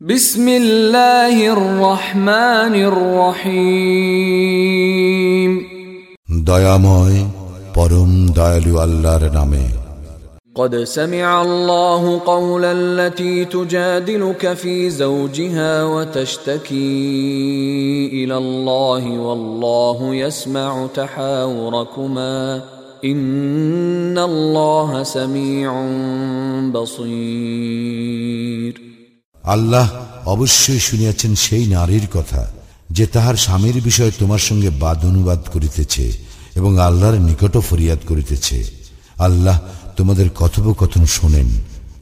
بسم الله الرحمن الرحيم দয়াময় পরম দয়ালু আল্লাহর নামে قد سمع الله قول التي تجادلك في زوجها وتشتكي إلى الله والله يسمع تحاوركما إن الله سميع بصير আল্লাহ অবশ্যই শুনিয়াছেন সেই নারীর কথা যে তাহার স্বামীর বিষয়ে তোমার সঙ্গে বাদ অনুবাদ করিতেছে এবং আল্লাহর নিকট ফরিয়াদ করিতেছে আল্লাহ তোমাদের কথোপকথন শোনেন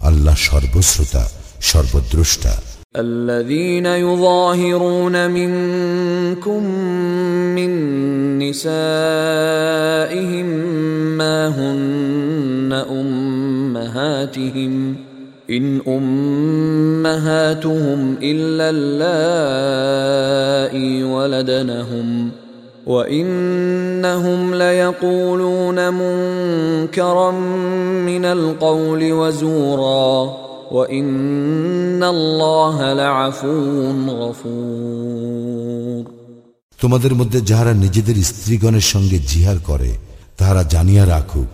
আল্লাহ সর্বশ্রোতা সর্বদ্রষ্টা الذين يظاهرون منكم من نسائهم ما هن امهاتهم ان امهاتهم الا اللائي ولدنهم وانهم ليقولون منكرا من القول وزورا وان الله لعفو غفور তোমাদের মধ্যে যাহারা নিজেদের স্ত্রীগণের সঙ্গে জিহার করে তাহারা জানিয়া রাখুক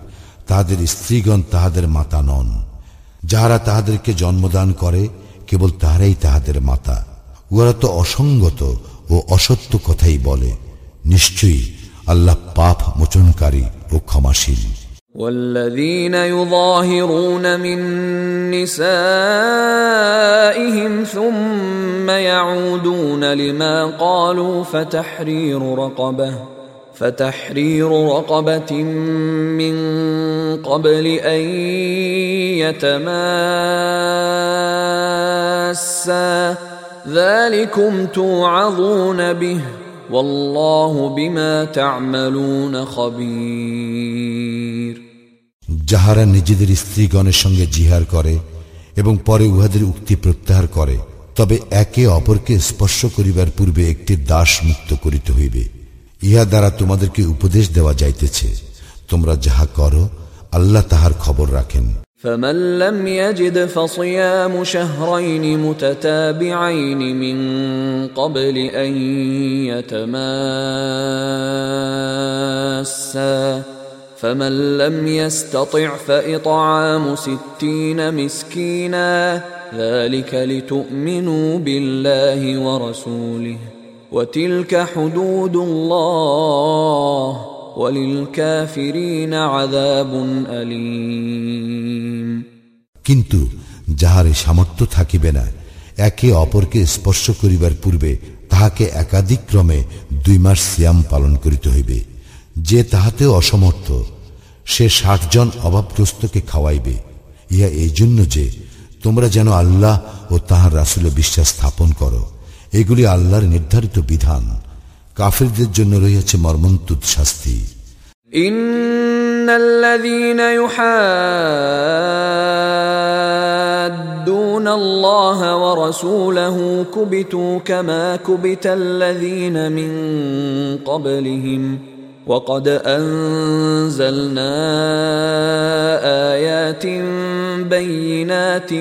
তাহাদের স্ত্রীগণ তাহাদের মাতা নন যাহারা তাহাদেরকে জন্মদান করে কেবল তাহারাই তাহাদের মাতা উহারা তো অসঙ্গত ও অসত্য কথাই বলে নিশ্চয়ই আল্লাহ পাপ মোচনকারী ও ক্ষমাশীল والذين يظاهرون من نسائهم ثم يعودون لما قالوا فتحرير رقبه فتحرير رقبة من قبل أن يتماسا ذلكم توعظون به والله بما تعملون خبير যাহারা নিজেদের স্ত্রীগণের সঙ্গে জিহার করে এবং পরে উহাদের উক্তি প্রত্যাহার করে তবে একে অপরকে স্পর্শ করিবার পূর্বে একটি দাস মুক্ত করিতে হইবে ইহা দ্বারা তোমাদেরকে উপদেশ দেওয়া যাইতেছে তোমরা যাহা করো আল্লাহ তাহার খবর রাখেন فمن لم يجد فصيام شهرين متتابعين من قبل ان يتماسا فمن لم يستطع فاطعام ستين مسكينا ذلك لتؤمنوا بالله ورسوله وتلك حدود الله وللكافرين عذاب أليم কিন্তু যাহার এই সামর্থ্য থাকিবে না একে অপরকে স্পর্শ করিবার পূর্বে তাহাকে একাধিক্রমে দুই মাস সিয়াম পালন করিতে হইবে যে তাহাতেও অসমর্থ সে ষাট জন অভাবগ্রস্তকে খাওয়াইবে ইহা এই জন্য যে তোমরা যেন আল্লাহ ও তাহার রাসুলে বিশ্বাস স্থাপন করো এগুলি আল্লাহর নির্ধারিত বিধান কাফিরদের জন্য রয়েছে মর্মন্তুদ শাস্তি إن الذين يحادون الله ورسوله كبتوا كما كبت الذين من قبلهم وقد أنزلنا آيات بينات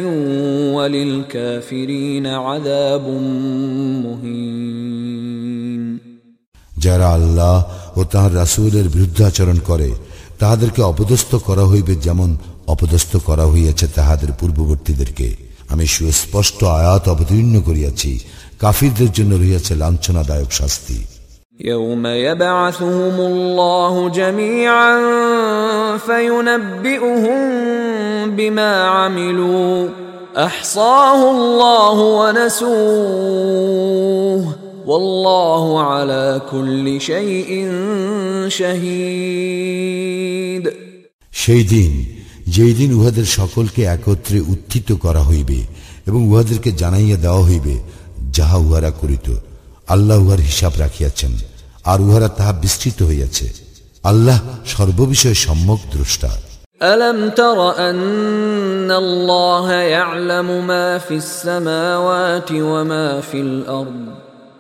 وللكافرين عذاب مهين যারা আল্লাহ ও তাহার রাসূলের বিরুদ্ধাচরণ করে তাহাদেরকে অপদস্থ করা হইবে যেমন অপদস্থ করা হইয়াছে তাহাদের পূর্ববর্তীদেরকে আমি সুস্পষ্ট আয়াত অবতীর্ণ করিয়াছি কাফিরদের জন্য রহিয়াছে লাঞ্ছনাদায়ক শাস্তি يوم يبعثهم الله جميعا فينبئهم بما عملوا احصاه الله ونسوه والله على كل شيء شهيد সেই দিন যেই দিন উহাদের সকলকে একত্রে উত্থিত করা হইবে এবং উহাদেরকে জানাইয়া দেওয়া হইবে যাহা উহারা করিত আল্লাহ উহার হিসাব রাখিয়াছেন আর উহারা তাহা বিস্তৃত হইয়াছে আল্লাহ সর্ববিষয়ে সম্যক দ্রষ্টা ألم تر أن الله يعلم ما في السماوات وما في الأرض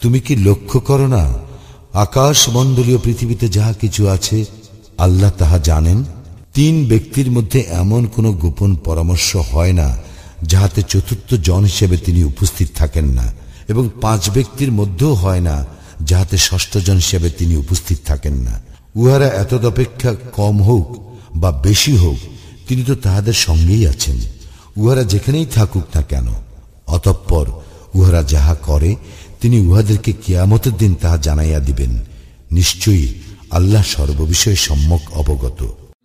তুমি কি লক্ষ্য করো না আকাশ মণ্ডলীয় পৃথিবীতে যাহা কিছু আছে, আল্লাহ তাহা জানেন? তিন ব্যক্তির মধ্যে এমন কোনো গোপন পরামর্শ হয় না, যাহাতে চতুর্থ জন হিসেবে তিনি উপস্থিত থাকেন না, এবং পাঁচ ব্যক্তির মধ্যেও হয় না, যাহাতে ষষ্ঠ জন হিসেবে তিনি উপস্থিত থাকেন না। উহারা এতদপেক্ষা কম হোক বা বেশি হোক তিনি তো তাহাদের সঙ্গেই আছেন। উহারা যেখানেই থাকুক না কেন, অতঃপর উহারা যাহা করে, তিনি উহাদেরকে কিয়ামতের দিন তাহা জানাইয়া দিবেন। নিশ্চয়ই আল্লাহ সর্ববিষয়ে সম্যক অবগত।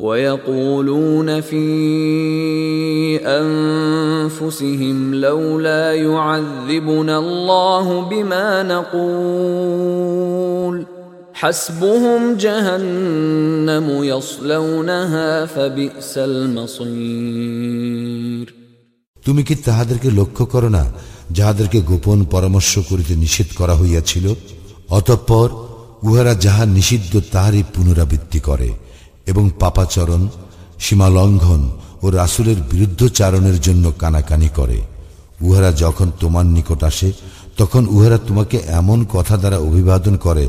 ويقولون في انفسهم لولا يعذبنا الله بما نقول حسبهم جهنم يصلونها فبئس المصير তুমি কি তাহাদেরকে লক্ষ্য করো না যাহাদেরকে গোপন পরামর্শ করিতে নিষেধ করা হইয়াছিল অতঃপর উহারা যাহা নিষিদ্ধ তাহারই পুনরাবৃত্তি করে এবং পাপাচরণ, সীমালঙ্ঘন ও রাসুলের বিরুদ্ধচারণের জন্য কানাকানি করে। উহারা যখন তোমার নিকট আসে, তখন উহারা তোমাকে এমন কথা দ্বারা অভিবাদন করে,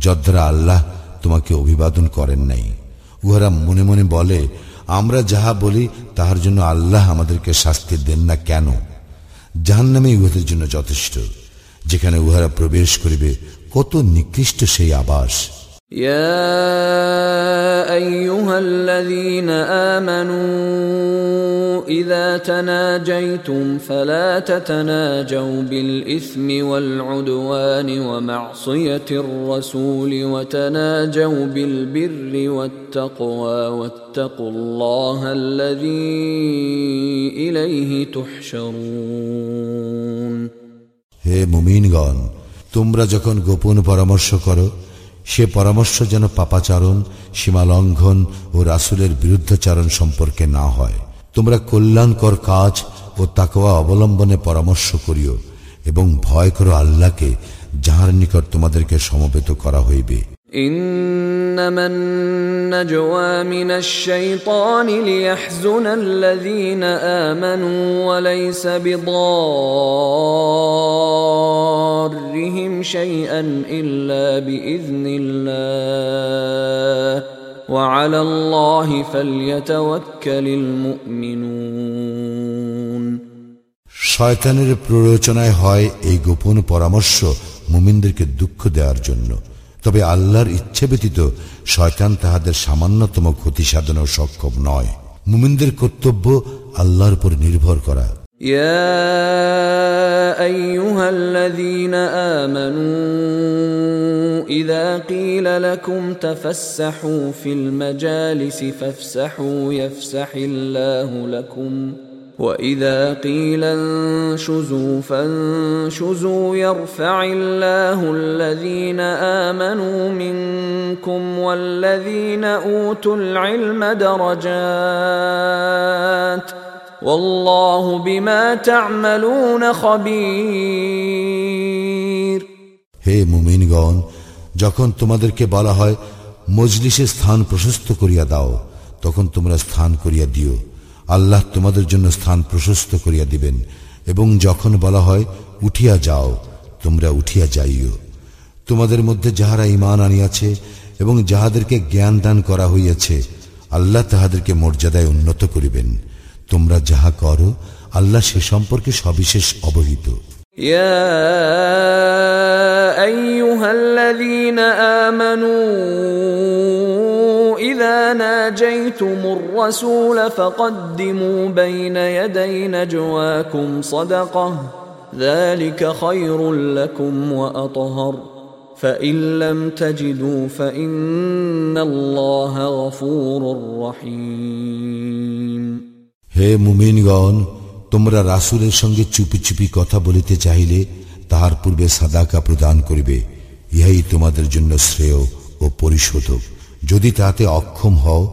যদ্বারা আল্লাহ তোমাকে অভিবাদন করেন নাই। উহারা মনে মনে বলে, আমরা যাহা বলি, তাহার জন্য আল্লাহ আমাদেরকে শাস্তি দেন না কেন? জাহান নামে উহাদের জন্য যথেষ্ট, যেখানে উহারা প্রবেশ করিবে কত নিকৃষ্ট সেই আবাস। يا ايها الذين امنوا اذا تناجيتم فلا تتناجوا بالاثم والعدوان ومعصيه الرسول وتناجوا بالبر والتقوى واتقوا الله الذي اليه تحشرون হে মুমিনগণ তোমরা যখন গোপন পরামর্শ করো সে পরামর্শ যেন পাপাচারণ, সীমালঙ্ঘন ও রাসুলের বিরুদ্ধাচারণ সম্পর্কে না হয়। তোমরা কল্যাণকর কাজ ও তাকোয়া অবলম্বনে পরামর্শ করিও এবং ভয় করো আল্লাহকে, যাহার নিকট তোমাদেরকে সমবেত করা হইবে। انما النجوى من الشيطان ليحزن الذين امنوا وليس بضارهم شيئا الا باذن الله وعلى الله فليتوكل المؤمنون শয়তানের প্ররোচনায় হয় এই গোপন পরামর্শ মুমিনদেরকে দুঃখ দেওয়ার জন্য তবে আল্লাহর ইচ্ছে ব্যতীত শয়তান তাহাদের সামান্যতম ক্ষতি সাধনেও সক্ষম নয় মুমিনদের কর্তব্য আল্লাহর উপর নির্ভর করা يا ايها الذين امنوا اذا قيل لكم تفسحوا في المجالس فافسحوا يفسح الله لكم واذا قيل انشزوا فانشزوا يرفع الله الذين امنوا منكم والذين اوتوا العلم درجات والله بما تعملون خبير হে মুমিনগণ যখন তোমাদেরকে বলা হয় মজলিসে স্থান প্রশস্ত করিয়া দাও তখন তোমরা স্থান করিয়া দিও আল্লাহ তোমাদের জন্য স্থান প্রশস্ত করিয়া দিবেন এবং যখন বলা হয় উঠিয়া যাও তোমরা উঠিয়া যাইও তোমাদের মধ্যে যাহারা ইমান আনিয়াছে এবং যাহাদেরকে জ্ঞান দান করা হইয়াছে আল্লাহ তাহাদেরকে মর্যাদায় উন্নত করিবেন তোমরা যাহা করো আল্লাহ সে সম্পর্কে সবিশেষ অবহিত يا ايها الذين امنوا اذا ناجيتم الرسول الرسول فقدموا بين يدي نجواكم صدقة ذلك خير لكم وأطهر فإن لم تجدوا فإن الله غفور رحيم হে মুমিনগণ তোমরা রাসূলের সঙ্গে চুপি চুপি কথা বলিতে চাইলে তাহার পূর্বে সাদাকা প্রদান করিবে ইহাই তোমাদের জন্য শ্রেয় ও পরিশোধক যদি তাতে অক্ষম হও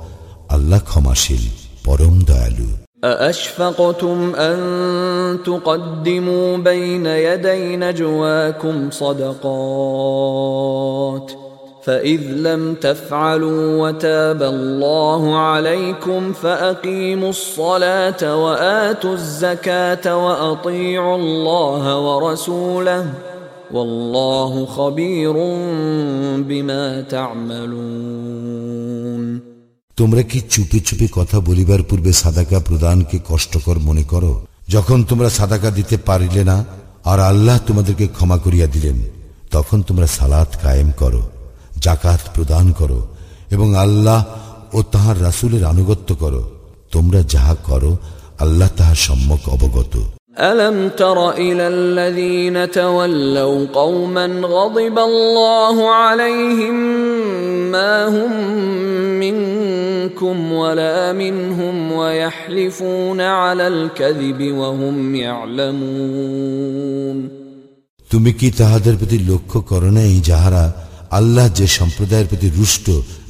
আল্লাহ ক্ষমাশীল পরম দয়ালু أأشفقتم أن تقدموا بين يدي نجواكم صدقات فإذ لم تفعلوا وتاب الله عليكم فأقيموا الصلاة وآتوا الزكاة وأطيعوا الله ورسوله والله خبير بما تعملون তোমরা কি চুপি চুপি কথা বলিবার পূর্বে সাদাকা প্রদানকে কষ্টকর মনে করো যখন তোমরা সাদাকা দিতে পারিলে না আর আল্লাহ তোমাদেরকে ক্ষমা করিয়া দিলেন তখন তোমরা সালাত কায়েম করো জাকাত প্রদান করো এবং আল্লাহ ও তাহার রাসূলের আনুগত্য করো তোমরা যাহা করো আল্লাহ তাহার সম্যক অবগত ألم تر إلى الذين تولوا قوما غضب الله عليهم ما هم منكم ولا منهم ويحلفون على الكذب وهم يعلمون তুমি কি তাহাদের প্রতি লক্ষ্য করো নাই যাহারা আল্লাহ যে সম্প্রদায়ের প্রতি রুষ্ট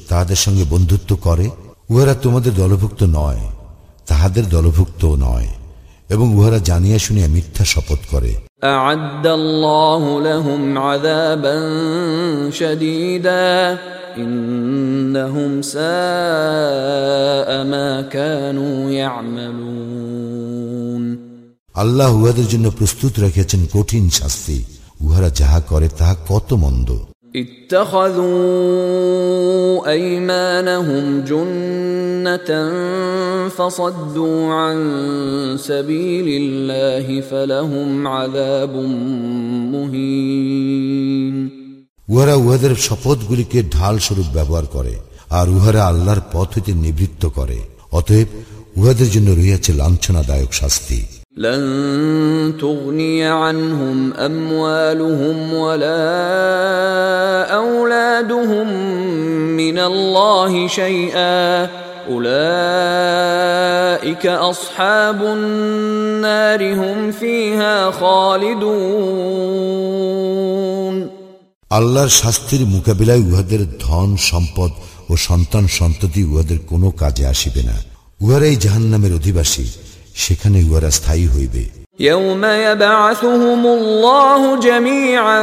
তাহাদের সঙ্গে বন্ধুত্ব করে উহারা তোমাদের দলভুক্ত নয় তাহাদের দলভুক্ত নয় এবং উহারা জানিয়া শুনিয়া মিথ্যা শপথ করে أعد الله لهم عذابا شديدا إنهم ساء ما كانوا يعملون আল্লাহ উহাদের জন্য প্রস্তুত রেখেছেন কঠিন শাস্তি উহারা যাহা করে তাহা কত মন্দ اتخذوا ايمانهم جنه فصدوا عن سبيل الله فلهم عذاب مهين উহারা উহাদের শপথগুলিকে ঢাল স্বরূপ ব্যবহার করে আর উহারা আল্লাহর পথ হইতে নিবৃত্ত করে অতএব উহাদের জন্য রহিয়াছে লাঞ্ছনাদায়ক শাস্তি لن تغني عنهم اموالهم ولا اولادهم من الله شيئا اولئك اصحاب النار هم فيها خالدون আল্লাহর শাস্তির মোকাবিলায় উহাদের ধন সম্পদ ও সন্তান সন্ততি উহাদের কোনো কাজে আসিবে না উহারাই জাহান্নামের অধিবাসী সেখানে উহারা স্থায়ী হইবে يوم يبعثهم الله جميعا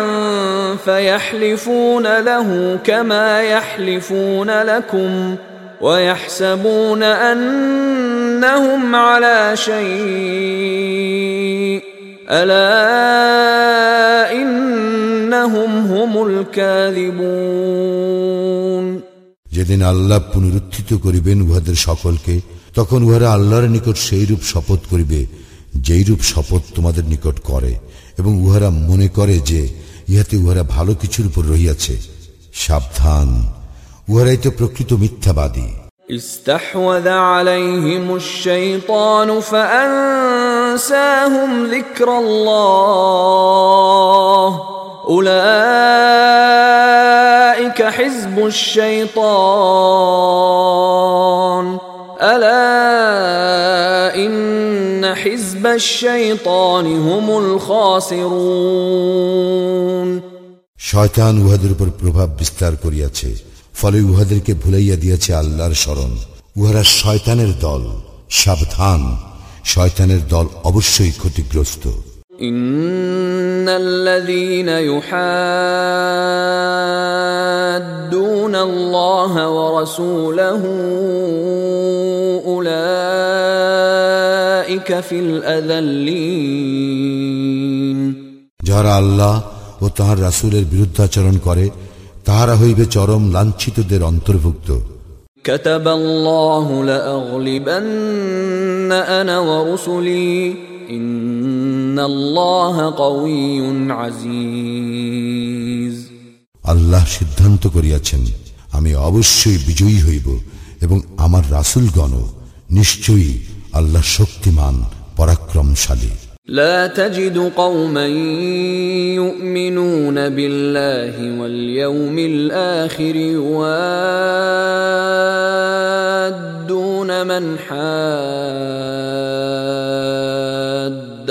فيحلفون له كما يحلفون لكم ويحسبون انهم على شيء الا انهم هم الكاذبون যেদিন আল্লাহ পুনরুত্থিত করিবেন উহাদের সকলকে তখন উহারা আল্লাহর নিকট সেই রূপ শপথ করিবে যেই রূপ শপথ তোমাদের নিকট করে এবং উহারা মনে করে যে ইহাতে উহারা ভালো কিছুর উপর রহিয়াছে সাবধান উহারাই তো প্রকৃত মিথ্যাবাদী استحوذ عليهم الشيطان فأنساهم ذكر الله أولئك حزب الشيطان ألا إن حزب الشيطان هم الخاسرون শয়তান উহাদের উপর প্রভাব বিস্তার করিয়াছে ফলে উহাদেরকে ভুলাইয়া দিয়াছে আল্লাহর স্মরণ উহারা শয়তানের দল সাবধান শয়তানের দল অবশ্যই ক্ষতিগ্রস্ত إن الذين يحادون الله ورسوله أولئك في الأذلين যারা আল্লাহ ও তাহার রাসূলের বিরুদ্ধাচরণ করে তাহারা হইবে চরম লাঞ্ছিতদের অন্তর্ভুক্ত كتب الله لأغلبن أنا ورسلي إن الله قوي عزيز আল্লাহ সিদ্ধান্ত করিয়াছেন আমি অবশ্যই বিজয়ী হইব এবং আমার রাসূলগণ নিশ্চয়ই আল্লাহ শক্তিমান পরাক্রমশালী لا تجد قوما يؤمنون بالله واليوم الآخر يوادون من حاد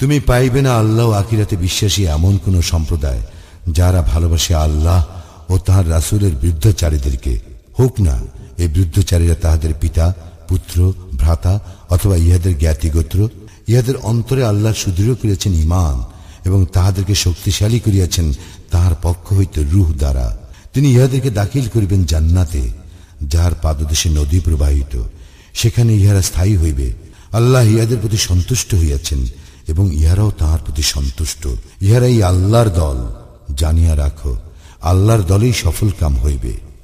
তুমি পাইবে না আল্লাহ আকিরাতে বিশ্বাসী এমন কোন সম্প্রদায় যারা ভালোবাসে আল্লাহ ও তাহার রাসুলের বৃদ্ধচারীদেরকে। হোক না, এই বৃদ্ধচারীরা তাহাদের পিতা, পুত্র, ভ্রাতা অথবা ইহাদের জ্ঞাতিগোত্র, ইহাদের অন্তরে আল্লাহ সুদৃঢ় করিয়াছেন ইমান এবং তাহাদেরকে শক্তিশালী করিয়াছেন তাহার পক্ষ হইতে রুহ দ্বারা। তিনি ইহাদেরকে দাখিল করিবেন জান্নাতে যাহার পাদদেশে নদী প্রবাহিত। সেখানে ইহারা স্থায়ী হইবে। আল্লাহ ইহাদের প্রতি সন্তুষ্ট হইয়াছেন। এবং ইহারাও তাহার প্রতি সন্তুষ্ট। ইহারাই আল্লাহর দল। জানিয়া রাখো, আল্লাহর দলেই সফল কাম হইবে।